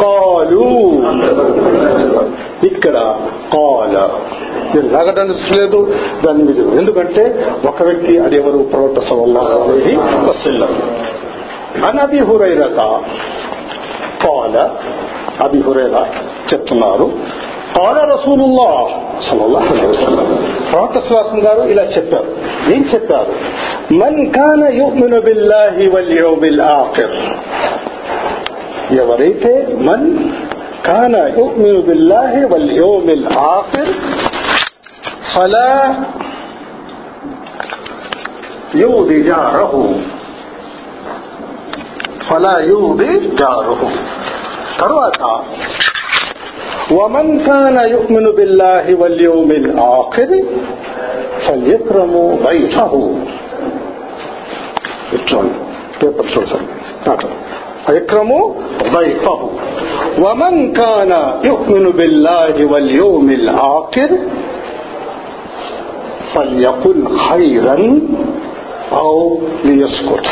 కాలు. ఇక్కడ కాల. మీరు ఎలాగ అనుసలేదు దాన్ని మీరు ఎందుకంటే ఒక వ్యక్తి అదెవరు ప్రవక్త సవల్లాహి వసల్లం. అని అబి హురైరత కాల. అబి హురైరా చెప్తున్నారు. కాల రసూలుల్లా సల్లాహ్ వసల్లం. ప్రవక్త సుహాసం గారు ఇలా చెప్పారు. ఏం చెప్పారు? మన్ కాన యుమిను బిల్లాహి వల్ యౌమిల్ ఆఖిర్. ఎవరైతే మన్ كان يؤمن بالله واليوم الآخر فلا يؤذي جاره فلا يؤذي جاره تروات ومن كان يؤمن بالله واليوم الآخر فليكرم ضيفه పేపర్ చూడండి فيكرموا ضيفه ومن كان يؤمن بالله واليوم الآخر فليقل خيرا أو ليسكت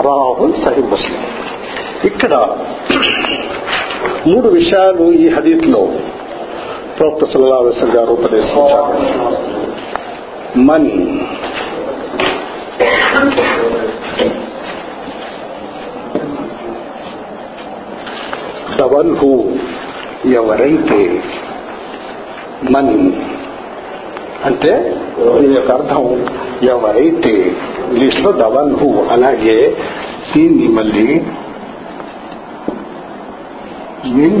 رواه صحيح مسلم ఇక్కడ మూడు విషయాలు ఈ హదీత్ లో ప్రవక్త సల్లాహం గారు ఉపదేశించారు మన్ దవన్హు ఎవరైతే మన్. అంటే దీని యొక్క అర్థం ఎవరైతే ఇంగ్లీష్లో దవన్హు అలాగే దీన్ని మళ్ళీ మిన్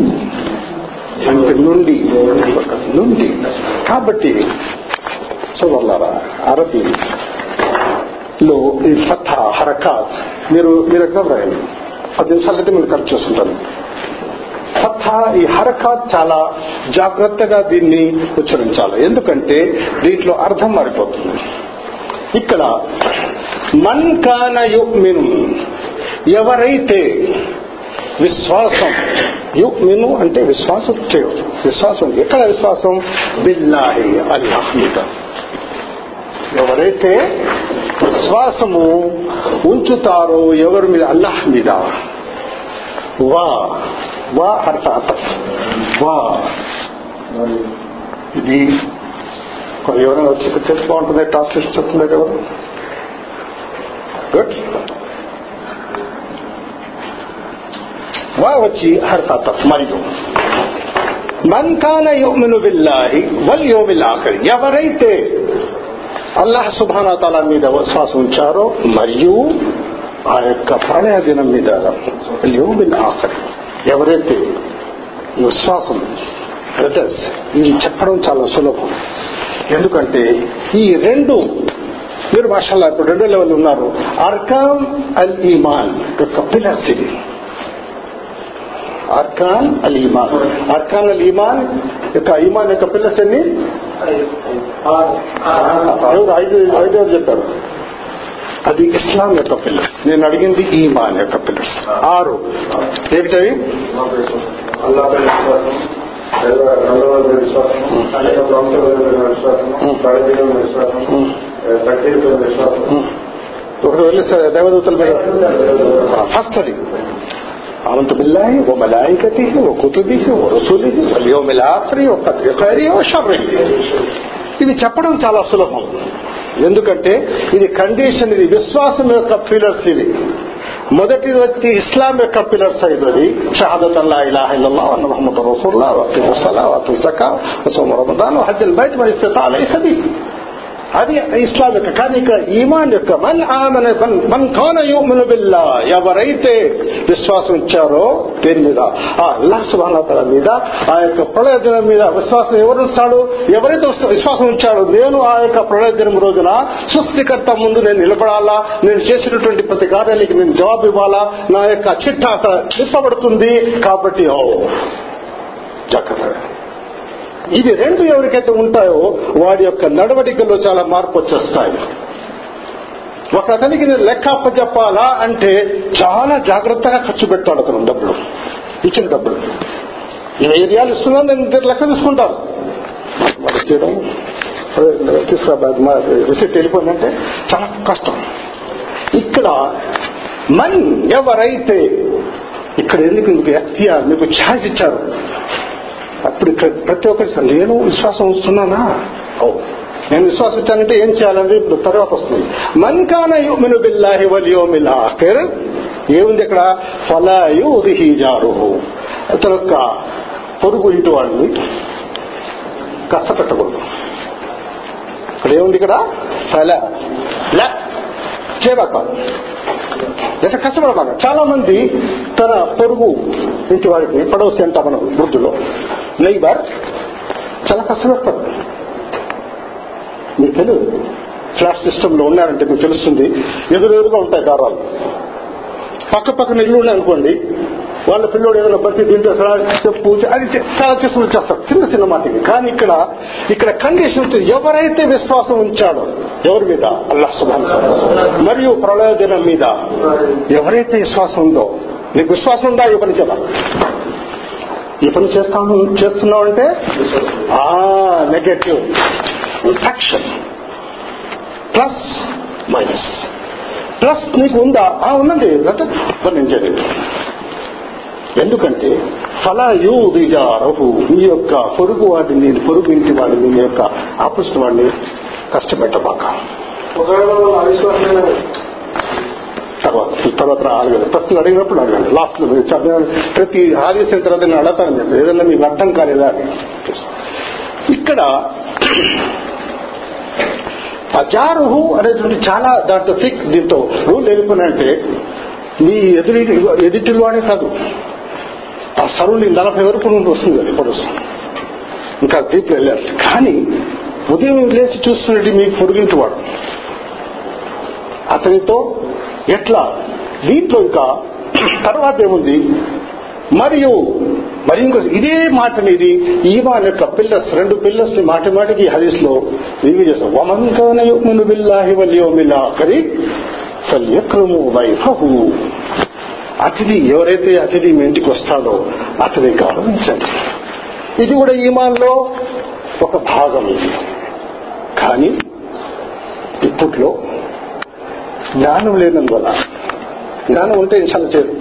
అంటే నుండి నుండి. కాబట్టి చూడాలరా అరబీ లో ఈ ఫత్ హరకాత్ మీరు మీరు ఎగ్జామ్ రాయండి. పది నిమిషాలు అయితే మీరు ఖర్చు చేస్తుంటారు ఈ హరకాత్ చాలా జాగ్రత్తగా దీన్ని ఉచ్చరించాలి. ఎందుకంటే దీంట్లో అర్థం మారిపోతుంది. ఇక్కడ మన్ కాన యుక్మిను ఎవరైతే విశ్వాసం యుక్మిను అంటే విశ్వాసం చేయవచ్చు విశ్వాసం ఎక్కడ విశ్వాసం? బిల్లాహి అల్లాహ్ మీద. ఎవరైతే విశ్వాసము ఉంచుతారో ఎవరి మీద? అల్లాహ్ మీద. వా వా అర్థ అతఫ్ వా ఇది ఎవరైనా వచ్చి చెప్తే బాగుంటుంది ట్రాన్స్లేషన్ చెప్తుంది ఎవరు గుడ్ వా వచ్చి అర్థ అతఫ్ మరియు మన్ కాన యుమిను బిల్లాహి వల్ యోమిల్ ఆఖరి ఎవరైతే అల్లాహ్ సుభానా తాలా మీద విశ్వాసం ఉంచారో మరియు ఆ యొక్క ప్రళయ దినం మీద యోమిల్ ఆఖరి ఎవరైతే ఈ విశ్వాసం బ్రదర్స్ ఇది చెప్పడం చాలా సులభం ఎందుకంటే ఈ రెండు మీరు మాషాల్లా ఇప్పుడు రెండో లెవెల్ ఉన్నారు అర్కాన్ అల్ ఈమాన్ యొక్క పిల్లర్స్ ఇది అర్కాన్ అల్ ఈమాన్ అర్కాన్ అల్ ఈమాన్ యొక్క ఈమాన్ యొక్క పిల్లర్స్ ఎన్ని ఐదు ఐదు చెప్పారు అది ఇస్లాం యొక్క పిల్లర్స్ నేను అడిగింది ఈమాన్ యొక్క పిల్లర్స్ ఆరు ఏమిటవి అల్లాహ్ విశ్వాసం రెండవ విశ్వాసం అనేక ప్రాంతాల విశ్వాసం ప్రయోజనం విశ్వాసం తగ్గించిన విశ్వాసం ఒకటి వెళ్ళి దేవదూతల మీద ఫస్ట్ అది అనంత బిల్లాహి ఓ మలాయికతి ఓ కుతుబి ఓ రసూలి واليوم الآخر وقدر خيره وشره ఇది చెప్పడం చాలా సులభం. ఎందుకంటే ఇది కండిషన్ ఇది విశ్వాసం యొక్క పిల్లర్స్ ఇది. మొదటి వచ్చి ఇస్లాం యొక్క పిల్లర్స్ అయినది. షహాదత్ అల్లా ఇలాహ ఇల్లల్లాహ్ అన్న మహమ్మద్ రసూల్లా వక్తి సలా వక్తి సకా వసోమ రమదాన్ హజ్జల్ బైత్ మన అది ఇస్లాం యొక్క. కానీ ఇక్కడ ఈమాన్ యొక్క మన్ ఆమెన మన్ కాన యూమును బిల్లా ఎవరైతే విశ్వాసం ఇచ్చారో దేని మీద? ఆ అల్లాహ్ సుబానతల మీద ఆ యొక్క ప్రళయ దినం మీద విశ్వాసం ఎవరు ఉంచాడు? ఎవరైతే విశ్వాసం ఇచ్చాడో నేను ఆ యొక్క ప్రళయ దినం రోజున సృష్టికర్త ముందు నేను నిలబడాలా? నేను చేసినటువంటి ప్రతి కార్యానికి నేను జవాబు ఇవ్వాలా? నా యొక్క చిట్ట చిట్టబడుతుంది కాబట్టి ఓ జాగ్రత్తగా ఇవి రెండు ఎవరికైతే ఉంటాయో వాడి యొక్క నడవడికల్లో చాలా మార్పు వచ్చేస్తాయి. ఒక అతనికి నేను లెక్క అప్పచెప్పాలా అంటే చాలా జాగ్రత్తగా ఖర్చు పెట్టాడు అతను డబ్బులు ఇచ్చిన డబ్బులు. ఈ ఏరియాలు ఇస్తున్నాను నేను లెక్క తీసుకుంటాను. వాడు చేయడం తీసుకురా మా రిసిప్ట్ వెళ్ళిపోయిందంటే చాలా కష్టం. ఇక్కడ మన్ ఎవరైతే ఇక్కడ ఎందుకు మీకు మీకు ఛాన్స్ ఇచ్చారు? అప్పుడు ఇక్కడ ప్రతి ఒక్కరి నేను విశ్వాసం వస్తున్నానా? ఓ నేను విశ్వాసం ఇచ్చానంటే ఏం చేయాలని ఇప్పుడు తర్వాత వస్తుంది. మన్కాన యుమిను బిల్లాహి వల్ యోమిల్ ఆఖిర్. ఏముంది ఇక్కడ? ఫలాయు రిహీజారు అతను యొక్క పొరుగు ఇంటి వాళ్ళని కష్టపెట్టకూడదు. ఇక్కడ ఏముంది ఇక్కడ? ఫల. ల. చేయబాక ఎట్లా కష్టపడబాక చాలా మంది తన పొరుగు ఇంటి వాడికి పడవసి అంట మనం వృద్ధులో నైబర్ చాలా కష్టపడతారు మీకు తెలియదు ఫ్లాట్ సిస్టమ్లో ఉన్నారంటే మీకు తెలుస్తుంది ఎదురెదురుగా ఉంటాయి దారాలు పక్క పక్కన ఇల్లు ఉన్నాయి అనుకోండి వాళ్ళ పిల్లోడు ఏదైనా బతి దీంట్లో చెప్పు అది చాలా చేసుకుని చేస్తారు చిన్న చిన్న మాటకి కానీ ఇక్కడ ఇక్కడ కండిషన్ ఎవరైతే విశ్వాసం ఉంచాడో ఎవరి మీద? అల్లాహ్ సుభాన్ మరియు ప్రళయ దినం మీద ఎవరైతే విశ్వాసం ఉందో నీకు విశ్వాసం ఉందా? ఇవ్వని చెప్పాలి ఈ పని చేస్తాను చేస్తున్నావు అంటే? ఆ negative action plus minus plus నీకు ఉందా? ఆ ఉన్నది అంటే పని నేను చేయలేదు ఎందుకంటే ఫలాయు దిజారహు నీ యొక్క పొరుగు వాడిని పొరుగు ఇంటి వాడిని నీ యొక్క ఆపోజిట్ వాడిని కష్టపెట్టబాక. ఒకవేళ తర్వాత తర్వాత అడగండి ప్రశ్నలు అడిగినప్పుడు అడగండి లాస్ట్లో మీరు చదివిన ప్రతి ఆదేశం తర్వాత నేను అడతాను చెప్పి ఏదన్నా మీకు అర్థం కాలేదా ఇక్కడ అజారుహు అనేటువంటి చాలా దాంట్లో ఫిక్ దీంతో రూల్ ఏమిటంటే నీ ఎదురు ఎదుటిలో కాదు. ఆ సరౌండింగ్ నలభై వరకు నుండి వస్తుంది అది ఇప్పుడు ఇంకా డీప్ వెళ్ళారు కానీ ఉదయం లేచి చూస్తున్నట్టు మీకు పొరుగింటి వాడు. అతనితో ఎట్లా? దీంట్లో ఇంకా తర్వాత ఏముంది? మరియు మరి ఇంకో ఇదే మాట అనేది ఈమాన్ యొక్క పిల్లర్స్ రెండు పిల్లర్స్ని మాటి మాటికి హరీస్లో రివ్యూ చేస్తాం వమన్ కాన బిల్లాహి వల్ యౌమిల్ ఆఖరి ఫల్యక్రము వైఫహు. అతిథి ఎవరైతే అతిథి మీ ఇంటికి వస్తాడో అతని గౌరవించండి. ఇది కూడా ఈమాన్లో ఒక భాగం ఇది. కానీ ఇప్పట్లో జ్ఞానం లేనందువల్ల జ్ఞానం ఉంటే ఇన్షాలు చేయరు.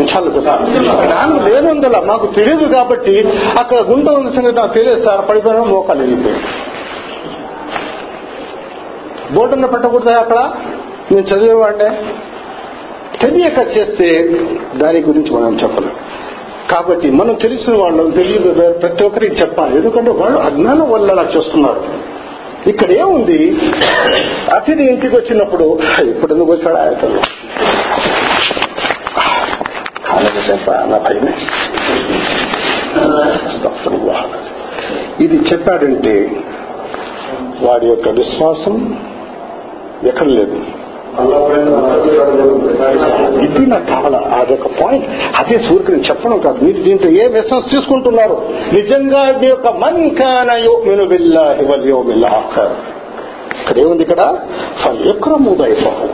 ఇన్షాలు జ్ఞానం లేనందువల్ల మాకు తెలియదు కాబట్టి అక్కడ గుంట ఉన్న సంగతి నాకు తెలియదు సార్. పడిపోయిన మోకాలు వెళ్ళిపోయి బోర్డున్న పెట్టకూడదా అక్కడ? నేను చదివేవాడే తెలియక చేస్తే దాని గురించి మనం చెప్పలేం. కాబట్టి మనం తెలిసిన వాళ్ళం తెలియదు ప్రతి ఒక్కరికి చెప్పాలి. ఎందుకంటే వాళ్ళు అజ్ఞానం వల్ల అలా చేస్తున్నారు. ఇక్కడ ఏముంది? అతిథి ఇంటికి వచ్చినప్పుడు ఇప్పుడు ఎందుకు వచ్చాడు ఆయతలు నా భయమే ఇది చెప్పాడంటే వాడి యొక్క విశ్వాసం ఎక్కడ లేదు ఇది నాకు కావాలా అదొక పాయింట్ అదే సూర్యుని చెప్పడం కాదు. మీరు దీంట్లో ఏ మెసేజ్ తీసుకుంటున్నారు? నిజంగా మీ యొక్క మన్ కాన యోమిను బిల్లాహి వల్ యోమిల్ ఇక్కడ ఏముంది ఇక్కడ? ఫల్ ఎక్కడ దైఫహు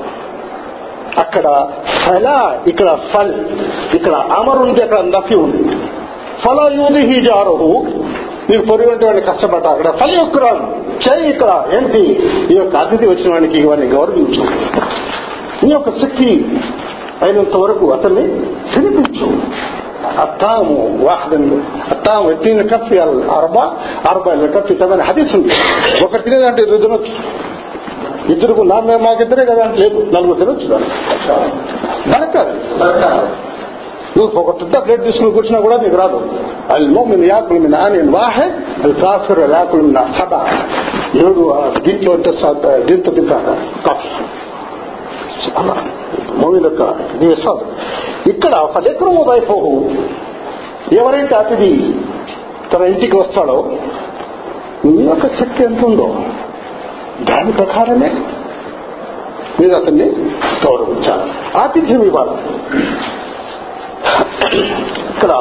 అక్కడ ఫల ఇక్కడ ఫల్ ఇక్కడ అమర్ ఉంది అక్కడ నఫి ఉంది. ఫల యూదిహి జారుహు. మీకు పొరుగుంటే వాడిని కష్టపడ్డా అక్కడ ఫలి యొక్కరా చేయి ఇక్కడ ఏంటి ఈ యొక్క అతిథి వచ్చిన వాడికి వాడిని గౌరవించు నీ యొక్క శక్తి అయినంత వరకు అతన్ని తినిపించు అత్తాము వాహదం అత్తాము ఎత్తిన కఫ్ అరబా అరబా కఫ్ తమని హదీస్ ఉంది ఒకరు తినేదంటే ఇద్దరు తినొచ్చు ఇద్దరు నా మాకిద్దరే కదా అంటే లేదు నలుగురు తినొచ్చు దొరకాలి నువ్వు ఒక పెద్ద ప్లేట్ తీసుకుని కూర్చున్నా కూడా నీకు రాదు المؤمن ياكل من آن واحد الكافر ياكل من سبع ఏడు దీంట్లో అంటే దీంతో తింటాను కాఫీ. మోమిన్ యొక్క ఇది విశ్వాసం ఇక్కడ ఫలిక్రమ వైపోహు ఎవరైతే అతిథి తన ఇంటికి వస్తాడో మీ యొక్క శక్తి ఎంత ఉందో దాని ప్రకారమే మీరు అతన్ని గౌరవించాలి. ఆతిథ్యం ఇవ్వాలి ఇక్కడ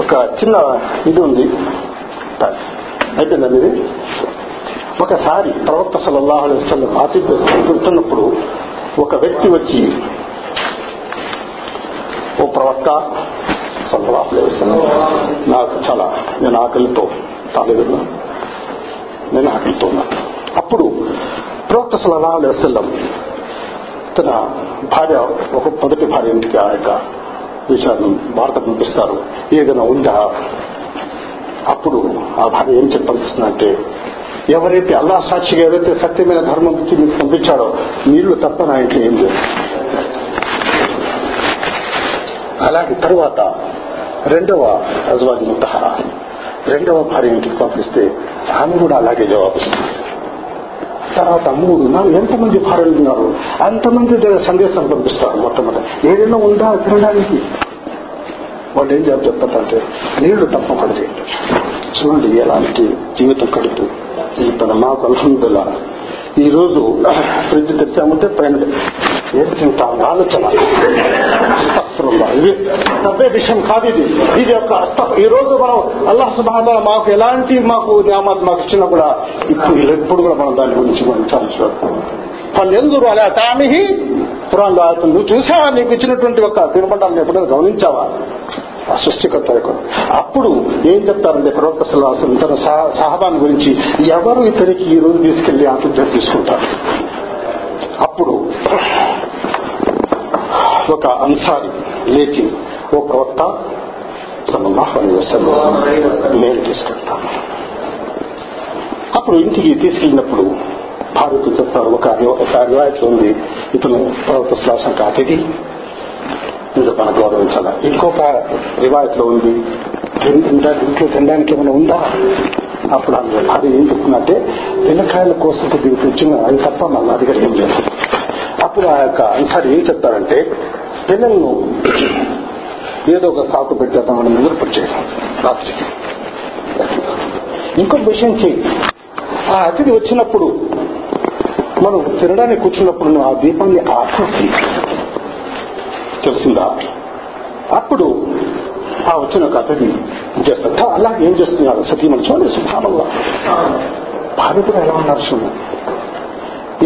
ఒక చిన్న ఇది ఉంది. అయిపోయిందండి ఇది ఒకసారి ప్రవక్త సల్లల్లాహు అలైహి వసల్లం ఆతిథ్యం ఒక వ్యక్తి వచ్చి ఓ ప్రవక్త సల్లల్లాహు అలైహి వసల్లం నాకు చాలా నేను ఆకలితో తాలేదున్నా నేను ఆకలితో ఉన్నాను అప్పుడు ప్రవక్త సల్లల్లాహు అలైహి వసల్లం తన భార్య ఒక మొదటి భార్య ఇంటికి ఆ యొక్క విషయాన్ని భారత పంపిస్తారు. ఏదైనా ఉందా? అప్పుడు ఆ భార్య ఏం చెప్పి ఎవరైతే అల్లా సాక్షిగా ఎవరైతే సత్యమైన ధర్మం ఇచ్చి మీకు పంపించాడో నీళ్ళు తప్ప నా ఇంట్లో ఏం లేదు. అలాగే తరువాత రెండవ అజ్వాజ్ ముత్తహర. రెండవ భార్య ఇంటికి పంపిస్తే ఆమె కూడా అలాగే జవాబిస్తుంది తర్వాత మూడు నాలుగు ఎంతమంది భార్యలు ఉన్నారు? అంతమంది దగ్గర సందేశం పంపిస్తారు మొట్టమొదటి. ఏదైనా ఉందా తినడానికి వాళ్ళు ఏం జవాబు చెప్తారంటే నీళ్ళు తప్పకుండా చేయండి చూడండి ఎలాంటి జీవితం కడుతూ జీవితం మాకు అల్హందుల్లా ఈ రోజు ఫ్రిడ్జ్ తెచ్చామంటే పైన ఏది తింటాం? ఆలోచన ఇది తప్పే విషయం కాదు ఇది. ఇది యొక్క ఈ రోజు మనం అల్లాహ్ సుబాహ మాకు ఎలాంటి మాకు నియామత్ మాకు ఇచ్చినా కూడా ఇప్పుడు ఎప్పుడు కూడా మనం దాని గురించి మనం చాలా వాళ్ళు ఎందుకు అలా తామిహి పురాణ నువ్వు చూసావా? నీకు ఇచ్చినటువంటి ఒక తినబండాలను ఎప్పుడైనా గమనించావా? ఆ సృష్టికర్త యొక్క అప్పుడు ఏం చెప్తారంటే ప్రవక్త సల్లాహం తన సహ- సహబాన్ గురించి ఎవరు ఇతనికి ఈ రోజు తీసుకెళ్ళి ఆతిథ్యం తీసుకుంటారు? అప్పుడు ఒక అన్సారి లేచి ఓ ప్రవక్త తను అలైహి నేను తీసుకెళ్తాను. అప్పుడు ఇంటికి తీసుకెళ్ళినప్పుడు భార్యకు చెప్తారు ఒక ఒక రివాయత్ ఉంది. ఇతను ప్రభుత్వ శ్లాసంకి అతిథి ఇది మనం గౌరవించాల? ఇంకొక రివాయత్లో ఉంది. ఇంట్లో తినడానికి ఏమైనా ఉందా? అప్పుడు ఆమె భార్య ఏం చెప్తున్నట్టే పిల్లకాయల కోసం కొద్దిగా తెచ్చిన అది తప్ప మళ్ళీ అది దగ్గర ఏం లేదు. అప్పుడు ఆ యొక్క అన్సారి ఏం చెప్తారంటే పిల్లలను ఏదో ఒక సాకు పెట్టేద్దామని నిద్రపరిచేయడం రాత్రికి. ఇంకొక విషయం చేయి ఆ అతిథి వచ్చినప్పుడు మనం తినడానికి కూర్చున్నప్పుడు ఆ దీపాన్ని ఆపేస్తుంది తెలిసిందా అప్పుడు ఆ వచ్చిన ఒక అతడి చేస్తా అలా ఏం చేస్తున్నారు? సతీమణి చూడండి సుభానంగా భార్య కూడా ఎలా ఉన్నారు చూడండి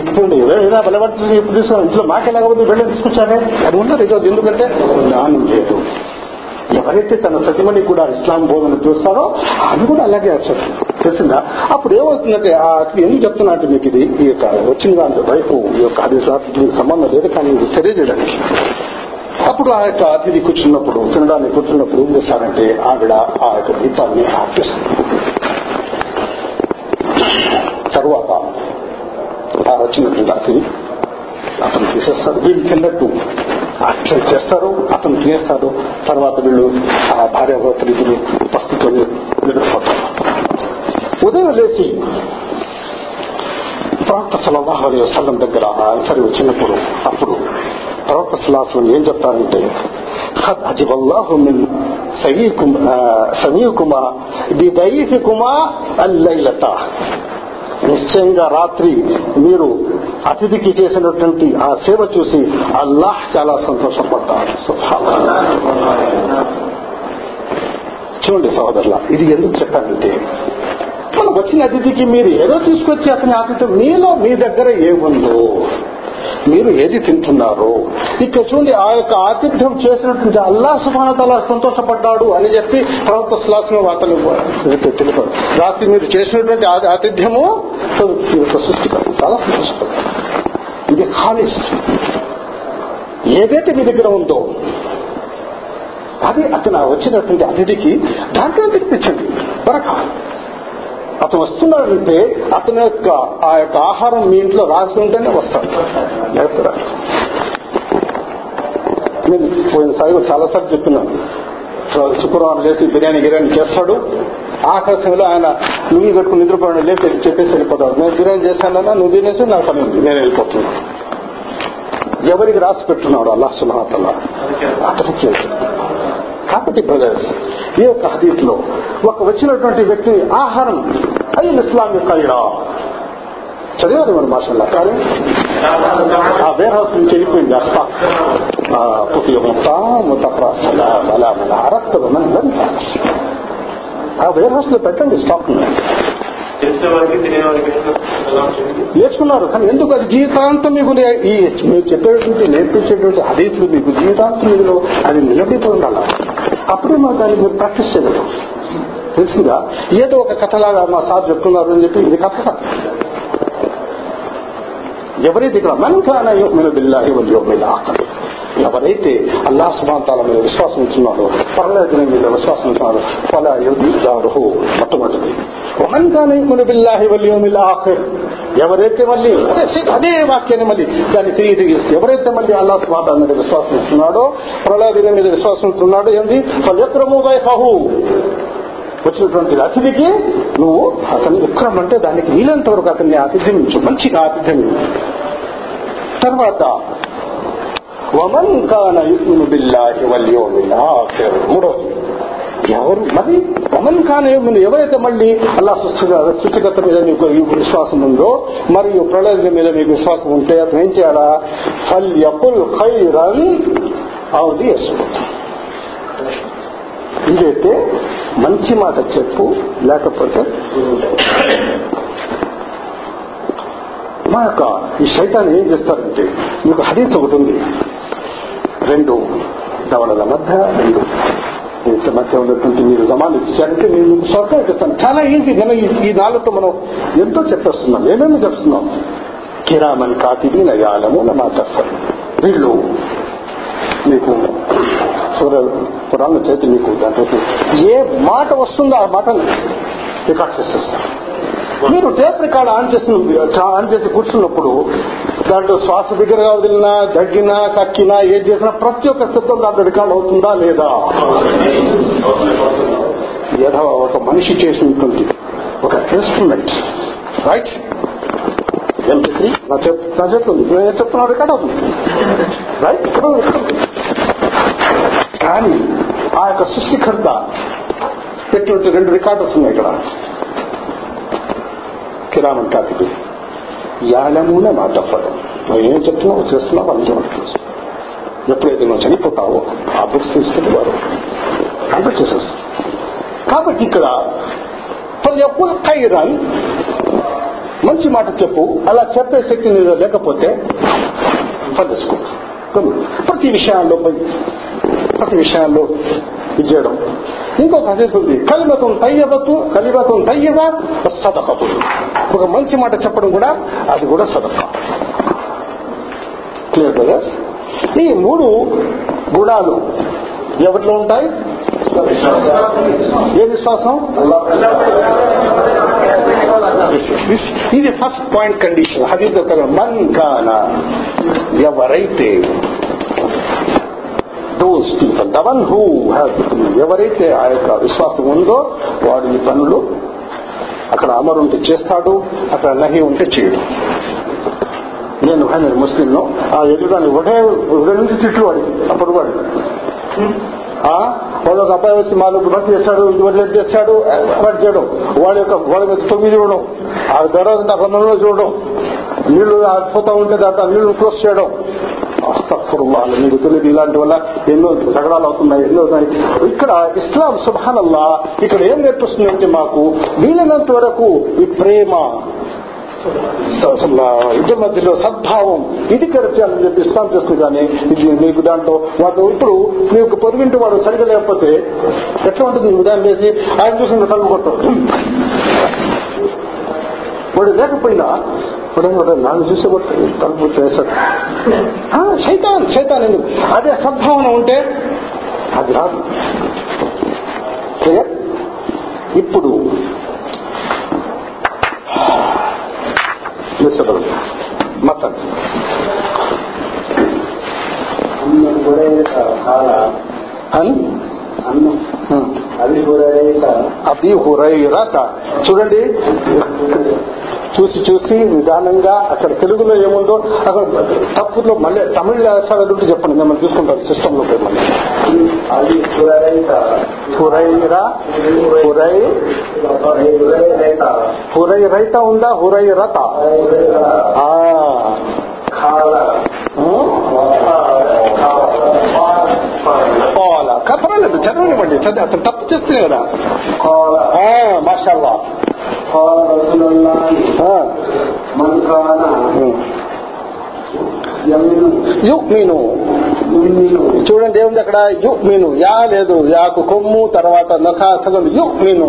ఇప్పుడు ఏదైనా బలపడుతుంది ఎప్పుడు తీసుకున్నా ఇంట్లో మాకెలాగ వెళ్ళి తీసుకొచ్చానే అది ఉన్నారు ఈరోజు ఎందుకంటే? జ్ఞానం లేదు. ఎవరైతే తన సతిమణి కూడా ఇస్లాం బోధన చూస్తారో ఆమె కూడా అలాగే వచ్చారు తెలిసిందా? అప్పుడు ఏమవుతుందంటే ఆ ఎందుకు చెప్తున్నట్టు మీకు ఇది ఈ యొక్క వచ్చిన దాంట్లో వైపు ఈ యొక్క అది సంబంధం లేదు కానీ ఇది తెలియజేయడానికి. అప్పుడు ఆ యొక్క అతిథి కూర్చున్నప్పుడు తినడానికి కూర్చున్నప్పుడు ఏం చేస్తారంటే ఆవిడ ఆ యొక్క దీపాన్ని ఆపేస్తుంది తరువాత ఆ వచ్చినటువంటి అతిథి అతను తీసేస్తాడు. వీళ్ళు తిన్నట్టు అక్షలు చేస్తారు అతను తినేస్తాడు. తర్వాత వీళ్ళు ఆ భార్యాభర్తలు ఇద్దరు పస్తుతో నిద్రపోతారు ఉదయం లేచి ప్రవక్త సలహా అలీ వసల్లం దగ్గర ఆన్సర్ వచ్చినప్పుడు అప్పుడు ప్రవక్త సలాసం ఏం చెప్తారంటే అజిబల్లాహు మిన్ సమీకుమా బిదైఫికుమా అల్లైలత. నిశ్చయంగా రాత్రి మీరు అతిథికి చేసినటువంటి ఆ సేవ చూసి అల్లాహ్ చాలా సంతోషపడ్డారు. చూడండి సహోదరుల ఇది ఎందుకు చెప్పానంటే మనం వచ్చిన అతిథికి మీరు ఏదో తీసుకొచ్చి అతని ఆతిథ్యం మీలో మీ దగ్గర ఏముందో? మీరు ఏది తింటున్నారు? ఇక్కడ చూడండి ఆ యొక్క ఆతిథ్యం చేసినటువంటి అల్లా సుభానతలా సంతోషపడ్డాడు అని చెప్పి ప్రవక్త శ్లాసన వార్తలు తెలిపారు రాత్రి మీరు చేసినటువంటి ఆతిథ్యము సృష్టికర్త. చాలా సంతోషపడ్డాడు. ఇది హాలిస్ ఏదైతే మీ దగ్గర ఉందో అది అతను వచ్చినటువంటి అతిథికి దాంట్లో తినిపించండి. బరక. అతను వస్తున్నాడంటే అతని యొక్క ఆ యొక్క ఆహారం మీ ఇంట్లో రాసి ఉంటేనే వస్తాడు. లేకపోతే నేను పోయినసారి చాలాసార్లు చెప్తున్నాను శుక్రవారం లేచి బిర్యానీ గిర్యానీ చేస్తాడు. ఆఖరి సమయంలో ఆయన నువ్వు కట్టుకుని నిద్రపోయిన లేచి చెప్పేసి వెళ్ళిపోతాడు. నేను బిర్యానీ చేశానన్నా నువ్వు తినేసి నా పని నేను వెళ్ళిపోతున్నాను. ఎవరికి రాసి పెట్టున్నాడు అల్లాహ్ సుమహతల్లా అతనికి. కాబట్టి బ్రదర్స్ ఈ యొక్క హదీత్లో ఒక వచ్చినటువంటి వ్యక్తి ఆహారం అయ్యి ఇస్లాం యొక్క ఇడా చదివారు మన మాషల్లా. కానీ ఆ వేర్ హౌస్ నుంచి వెళ్ళిపోయింది అస్తా ఆ వేర్ హౌస్లో పెట్టండి స్టాక్ తెలిసిన తెలియని నేర్చుకున్నారు. కానీ ఎందుకు? అది జీవితాంతం మీకు ఈ మీరు చెప్పేటువంటి నేర్పించేటువంటి హదీసులు మీకు జీవితాంతం మీలో అది నిలబడిపో ఉండాలి? అప్పుడే మనం దాన్ని మీరు ప్రాక్టీస్ చేయగలరు. తెలిసిందా ఏదో ఒక కథలాగా మా సార్ చెప్తున్నారు అని చెప్పి ఇది కథ. ఎవరైతే ఇక్కడ మనకాన యుమిను బిల్లాహి వల్ యౌమిల్ ఆఖర్ ఎవరైతే అల్లాహ్ సుబ్హానతాల మీద విశ్వాసం ఉంటున్నారో పర్లేదు నేను మీద విశ్వాసం ఉంటున్నారో ఫలా యుదిదారుహు మొట్టమొదటి. వమన్ కాన యుమిను బిల్లాహి వల్ యౌమిల్ ఎవరైతే మళ్ళీ అదే అదే వాక్యాన్ని మళ్ళీ దాన్ని తిరిగి తిరిగిస్తే ఎవరైతే మళ్ళీ అల్లా మాట మీద విశ్వాసం ఉంటున్నాడో ప్రళయదిన మీద విశ్వాసం ఉంటున్నాడో ఏంది? ఫల్యక్రము వైఫహు. వచ్చినటువంటి అతిథికి నువ్వు అతని విక్రమ్ అంటే దానికి వీలంత వరకు అతన్ని ఆతిథ్యమించు మంచిగా ఆతిథ్యం తర్వాత వమన్ కాన యుమిను బిల్లాహి వల్ యౌమిల్ ఆఖిర్ మూడవది ఎవరు? మరి వమన్ కాన యుమిను ఎవరైతే మళ్ళీ అల్లా సృష్టికర్త మీద నీకు విశ్వాసం ఉందో మరియు ప్రళయం మీద మీకు విశ్వాసం ఉంటే అతను ఏం చేయాలా? ఫల్ యపుల్ ఖైరన్ అవుది యస్ముత్ ఇదైతే మంచి మాట చెప్పు లేకపోతే మా యొక్క ఈ శైతాన్ని ఏం చేస్తారంటే మీకు హరీత్ ఒకటి ఉంది. రెండు దవడల మధ్య రెండు. ఇంత మధ్య ఉన్నటువంటి మీరు జమాలు ఇచ్చారంటే నేను మీకు స్వర్గం ఇస్తాను. చాలా ఈజీ మనం ఈ- నాలుగుతో మనం ఎంతో చెప్పేస్తున్నాం ఏమేమి చెప్తున్నాం? కిరామన్ కాతిది నయాలము నా తప్పదు వీళ్ళు మీకు సూర్య పురాణ చేతి మీకు దాంట్లో ఏ మాట వస్తుందో ఆ మాటను రికార్డ్ చేసేస్తారు. మీరు టేప్ రికార్డ్ ఆన్ చేసిన ఆన్ చేసి కూర్చున్నప్పుడు దాంట్లో శ్వాస దగ్గరగా వదిలినా దగ్గినా కక్కినా ఏది చేసినా ప్రతి ఒక్క శబ్దం దాంట్లో రికార్డ్ అవుతుందా లేదా? ఏదో ఒక మనిషి చేసినటువంటి ఒక ఇన్స్ట్రుమెంట్ రైట్ ఎంపీ నా చెప్ నా చెప్తుంది నేను చెప్తున్నా రికార్డ్ అవుతుంది. రైట్ కానీ ఆ యొక్క సృష్టికర్త పెట్టినట్టు రెండు రికార్డర్స్ ఉన్నాయి ఇక్కడ. కిరామన్ కాతికి యాలమున మాటఫలం నువ్వు ఏం చెప్తున్నావు చేస్తున్నావు అని తెలుసు. ఎప్పుడైతే నువ్వు చనిపోతావో ఆ బుక్స్ తీసుకుని వారు కంప్లీట్ చేసేస్తారు కాబట్టి ఇక్కడ ఎప్పుడు ఖైరాన్? మంచి మాట చెప్పు. అలా చెప్పే శక్తి నీలో లేకపోతే పనిచేసుకో ప్రతి విషయాల్లో ప్రతి విషయాల్లో ఇచ్చేయడం ఇంకొక హసీత్ ఉంది కలిమతం తయ్యబత్తు కలిమతం తయ్యబ సదకతు ఒక మంచి మాట చెప్పడం కూడా అది కూడా సదక క్లియర్ బ్రదర్స్ ఈ మూడు గుణాలు ఎవరిలో ఉంటాయి? ఏ విశ్వాసం? ఇది ఫస్ట్ పాయింట్ కండిషన్ హదీత్ మన్ కాన ఎవరైతే those people the one who has ఎవరైతే ఆ యొక్క విశ్వాసం ఉందో వాడు ఈ పనులు అక్కడ అమరు ఉంటే చేస్తాడు అక్కడ నహి ఉంటే చేయడు. నేను నేను ముస్లింను ఆ ఎదుగుదాన్ని ఒకటే రెండు తిట్లు వాడి అప్పుడు వాడు. వాడు ఒక అబ్బాయి వచ్చి మాకు బట్టి చేస్తాడు వదిలేదు చేస్తాడు వాడు చేయడం. వాడి యొక్క గోడ మీద తొమ్మిది చూడడం ఆ దర్వాజ అక్కడ చూడడం నీళ్ళు ఆడిపోతా ఉంటే దాంట్లో నీళ్ళు క్లోజ్ చేయడం. అస్తఫురుల్లాహ్ మీకు తెలియదు. ఇలాంటి వల్ల ఎన్నో జగడాలు అవుతున్నాయి ఎన్నో ఇక్కడ ఇస్లాం సుభానల్లా ఇక్కడ ఏం నేర్పిస్తుందంటే మాకు వీలైనంత వరకు ఈ ప్రేమ ఇద్దరి మధ్యలో సద్భావం ఇది కరచాలని చెప్పి ఇస్లాం చేస్తుంది కానీ ఇది మీకు దాంట్లో వాడు ఇప్పుడు మీకు పొరుగింటి వాడు సరిగా లేకపోతే ఎట్లా ఉంటుంది? ఉదాహరణ చేసి ఆయన చూసిన తలుపు కొట్టడం వాడు లేకపోయినా వాడు? నన్ను చూసి తలుపు చేశాడు ఆ, శైతాన్ శైతాన్ ఎందుకు అదే సద్భావన ఉంటే అది రాదు. క్లియర్? ఇప్పుడు మతం అని? అవి హురైరత చూడండి. చూసి చూసి నిదానంగా అక్కడ తెలుగులో ఏముందో అక్కడ తప్పులో మళ్ళీ తమిళ చదువుతుంటే చెప్పండి మిమ్మల్ని తీసుకుంటారు సిస్టమ్లో అది హురైరా హురై రైత ఉందా హురై రత? పర్వాలేదు చదవనివ్వండి చదివి అతను తప్పు చేస్తే కదా మాషాల్లా. కాల రసూలుల్లాహి ఆ. మన్ కాన యుక్మిను. చూడండి ఏముంది అక్కడ? యుక్మిను. యా లేదు యాకు కొమ్ము తర్వాత నఖ చదవండి యుక్మిను.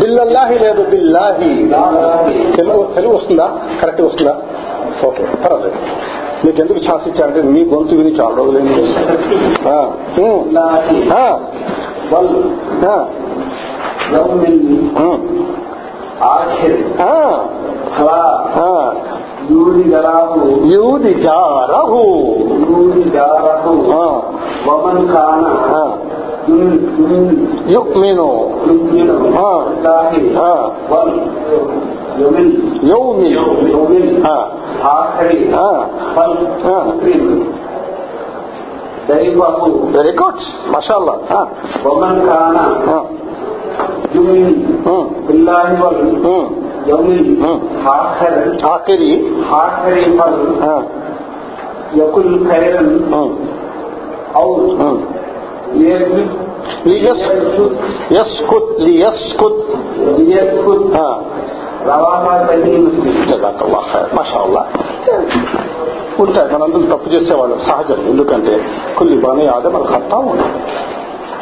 బిల్లల్లాహి లేదు బిల్లాహి. తెలుగు తెలుగు వస్తుందా? కరెక్ట్ వస్తుందా? ఓకే పర్వాలేదు. మీకు ఎందుకు ఛాన్స్ ఇచ్చారంటే మీ గొంతు విని చాలా రోజులు ఏం ఉమ్, లాహి ఆ, వల్ ఆ, యమిన్ ఉమ్, ఆఖిర్ ఆ, ఖలా ఆ. యూరి గరాహు యూది జారహు యూరి గారహు ఆ, వమన్ కాన ఆ, యుమిన్ యుమిన్ యుక్మిను యుమిను ఆ. లాహి ఆ, వల్ యమిన్ యౌమి యుమిన్ ఆ, ఆఖరి ఆ. ఫల్ ఆ. దైవము వెరీ గుడ్ మషాల్లా ఆ, వమన్ కాన ఆ, యుమిన్ ఉమ్, బిల్లాహి వల్ ఉమ్. యమిన్ ఉమ్. ఆఖరి ఆఖరి ఆఖరి ఫల్ ఆ, యకుల్ ఖైరన్ ఉమ్, ఔ ఉమ్. يثبت లియస్ యస్కుత్ లియస్కుత్ يثبت ఆ, రవాహా సహీ ముస్లిం జజాకల్లా ఖైర్ మాషాల్లా ఉంటాయి మనందరం తప్పు చేసేవాళ్ళు సహజం ఎందుకంటే కొన్ని బాగానే ఆదం అది ఖత్తా ఉంది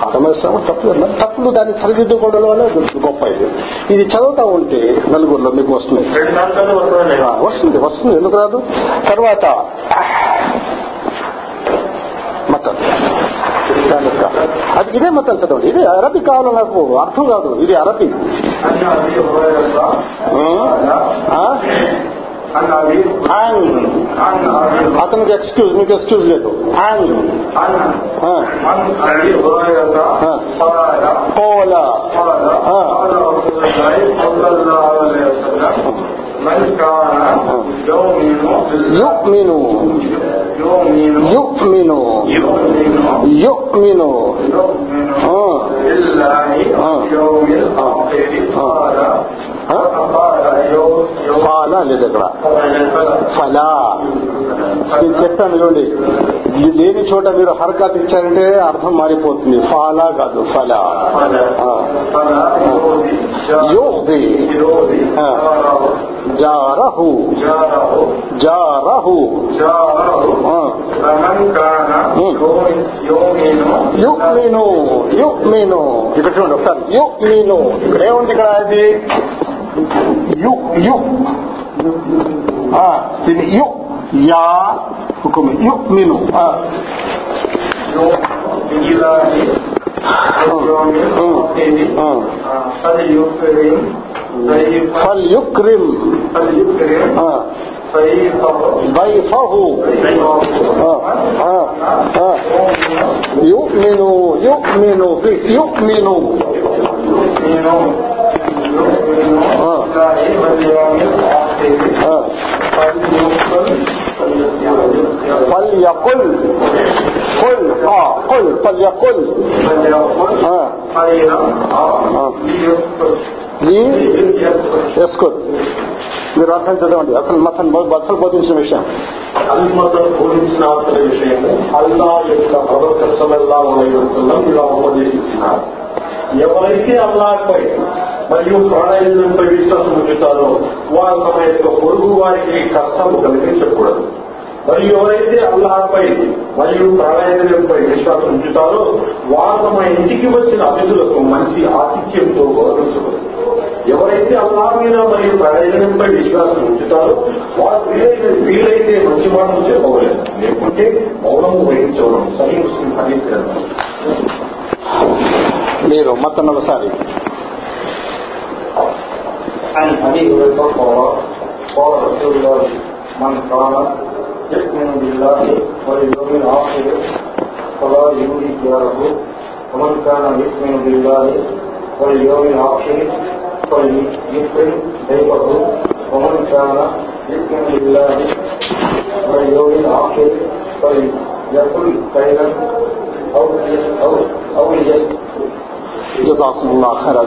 ఆదమేస్తాము తప్పు మరి తప్పులు దాన్ని సరిదిద్దుకోవడం వల్ల గొప్ప ఇది. ఇది చదువుతా ఉంటే నలుగురిలో మీకు వస్తుంది. వస్తుంది వస్తుంది. ఎందుకు రాదు? తర్వాత మతం. అది ఇదే మతం చదవండి. ఇది అరబీ కావాలి నాకు అర్థం కాదు. ఇది అరబీ. అన్న అబీ హురైరా ఆ? అన్న అబీ ఆన్. అన్న అబీ అతనికి ఎక్స్క్యూజ్ మీకు ఎక్స్క్యూజ్ ఫాలా లేదు అక్కడ ఫలా. నేను చెప్తాను చూడండి లేని చోట మీరు హర్కత్ ఇచ్చారంటే అర్థం మారిపోతుంది. ఫాలా కాదు ఫలా. యోహి జారహు. జారహు. యుక్మీను యుక్మీను. ఇక్కడ చూడండి ఒకసారి. యుక్మీను. ఇక్కడ ఏముంది ఇక్కడ అది? يؤ يؤ آه سمي يؤ يا حكم يؤمن آه فليكرم فليكرم آه ضيفه يؤمن يؤمن به يؤمن యుక్మిను యుక్మిను ప్లీజ్ యుక్మిను ఆ. ఫల్యకుల్ కుల్ ఆ కుల్ ఫల్యకుల్ ఆ. లీ ఎస్కుత్ మీరు అర్థం చదవండి అసలు మతం అసలు బోధించిన విషయం అల్మతను బోధించిన అసలు విషయము అల్లా యొక్క ప్రవక్త సల్లల్లాహు అలైహి వసల్లం ఇలా ఉపదేశించినారు ఎవరైతే అల్లాహ్పై మరియు ప్రాణాయుధంపై విశ్వాసం ఉంచుతారో వారు తమ యొక్క పొరుగు వారికి కష్టము కలిగించకూడదు. మరియు ఎవరైతే అల్లాహపై మరియు ప్రాణాయంపై విశ్వాసం ఉంచుతారో వారు తమ ఇంటికి వచ్చిన అతిథులకు మంచి ఆతిథ్యంతో గౌరవించకూడదు. ఎవరైతే అల్లాహ్ మీద మరియు ప్రాణాయుధంపై విశ్వాసం ఉంచుతారో వారు వీలైతే వీలైతే మంచి మాటలు చెప్పవలేదు లేకుంటే మౌనము వహించవడం సరి ముస్లిం హదీస్ మీరు మతం ఒకసారి عن أبي الرقاء قال رسول الله، من قال، يؤمن بالله واليوم الآخر، فلا يولد جاره ومن كان يؤمن بالله واليوم الآخر فليكرم ضيفه ومن كان يؤمن بالله واليوم الآخر، فليقل خيرا أو أو أو جزاكم الله خيرا.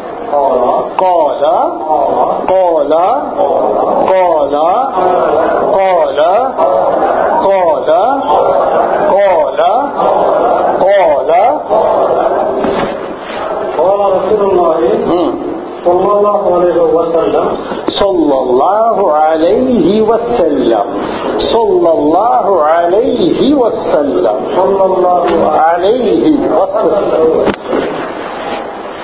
قال قال قال قال قال قال قال قال. رسول الله. صلى الله عليه وسلم. صلى الله عليه وسلم. صلى الله عليه وسلم. صلى الله عليه وسلم.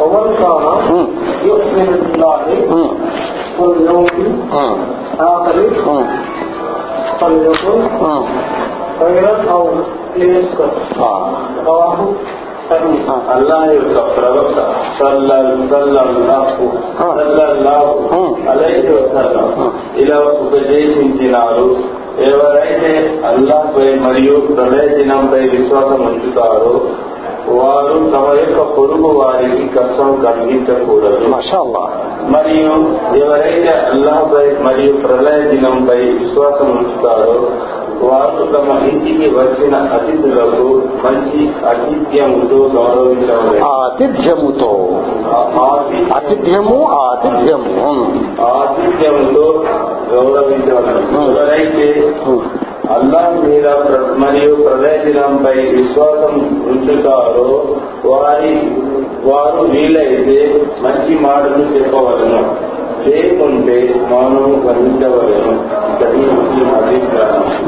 ومن كان يؤمن بالله واليوم الآخر فليكن خيرا أو ليسكت رواه اللہ کا پروکتا صلی اللہ صلی اللہ علیہ وسلم ఇలా ఉపదేశించినారు ఎవరైతే అల్లాహ్పై మరియు ప్రళయ దినంపై విశ్వాసం ఉంచుతారో وار تم یق پہ کسم کھنگ میری الا مجھے پرل دن پیساس و تم اچھی وسائل اتنا گھر آتی گور అల్లాహ్ మీద ప్ర- మరియు ప్రళయ దినంపై విశ్వాసం ఉంచుతారో వారి వారు వీలైతే మంచి మాటలు చెప్పవలను. లేకుంటే మౌనం వహించవలను ఇది అభిప్రాయం.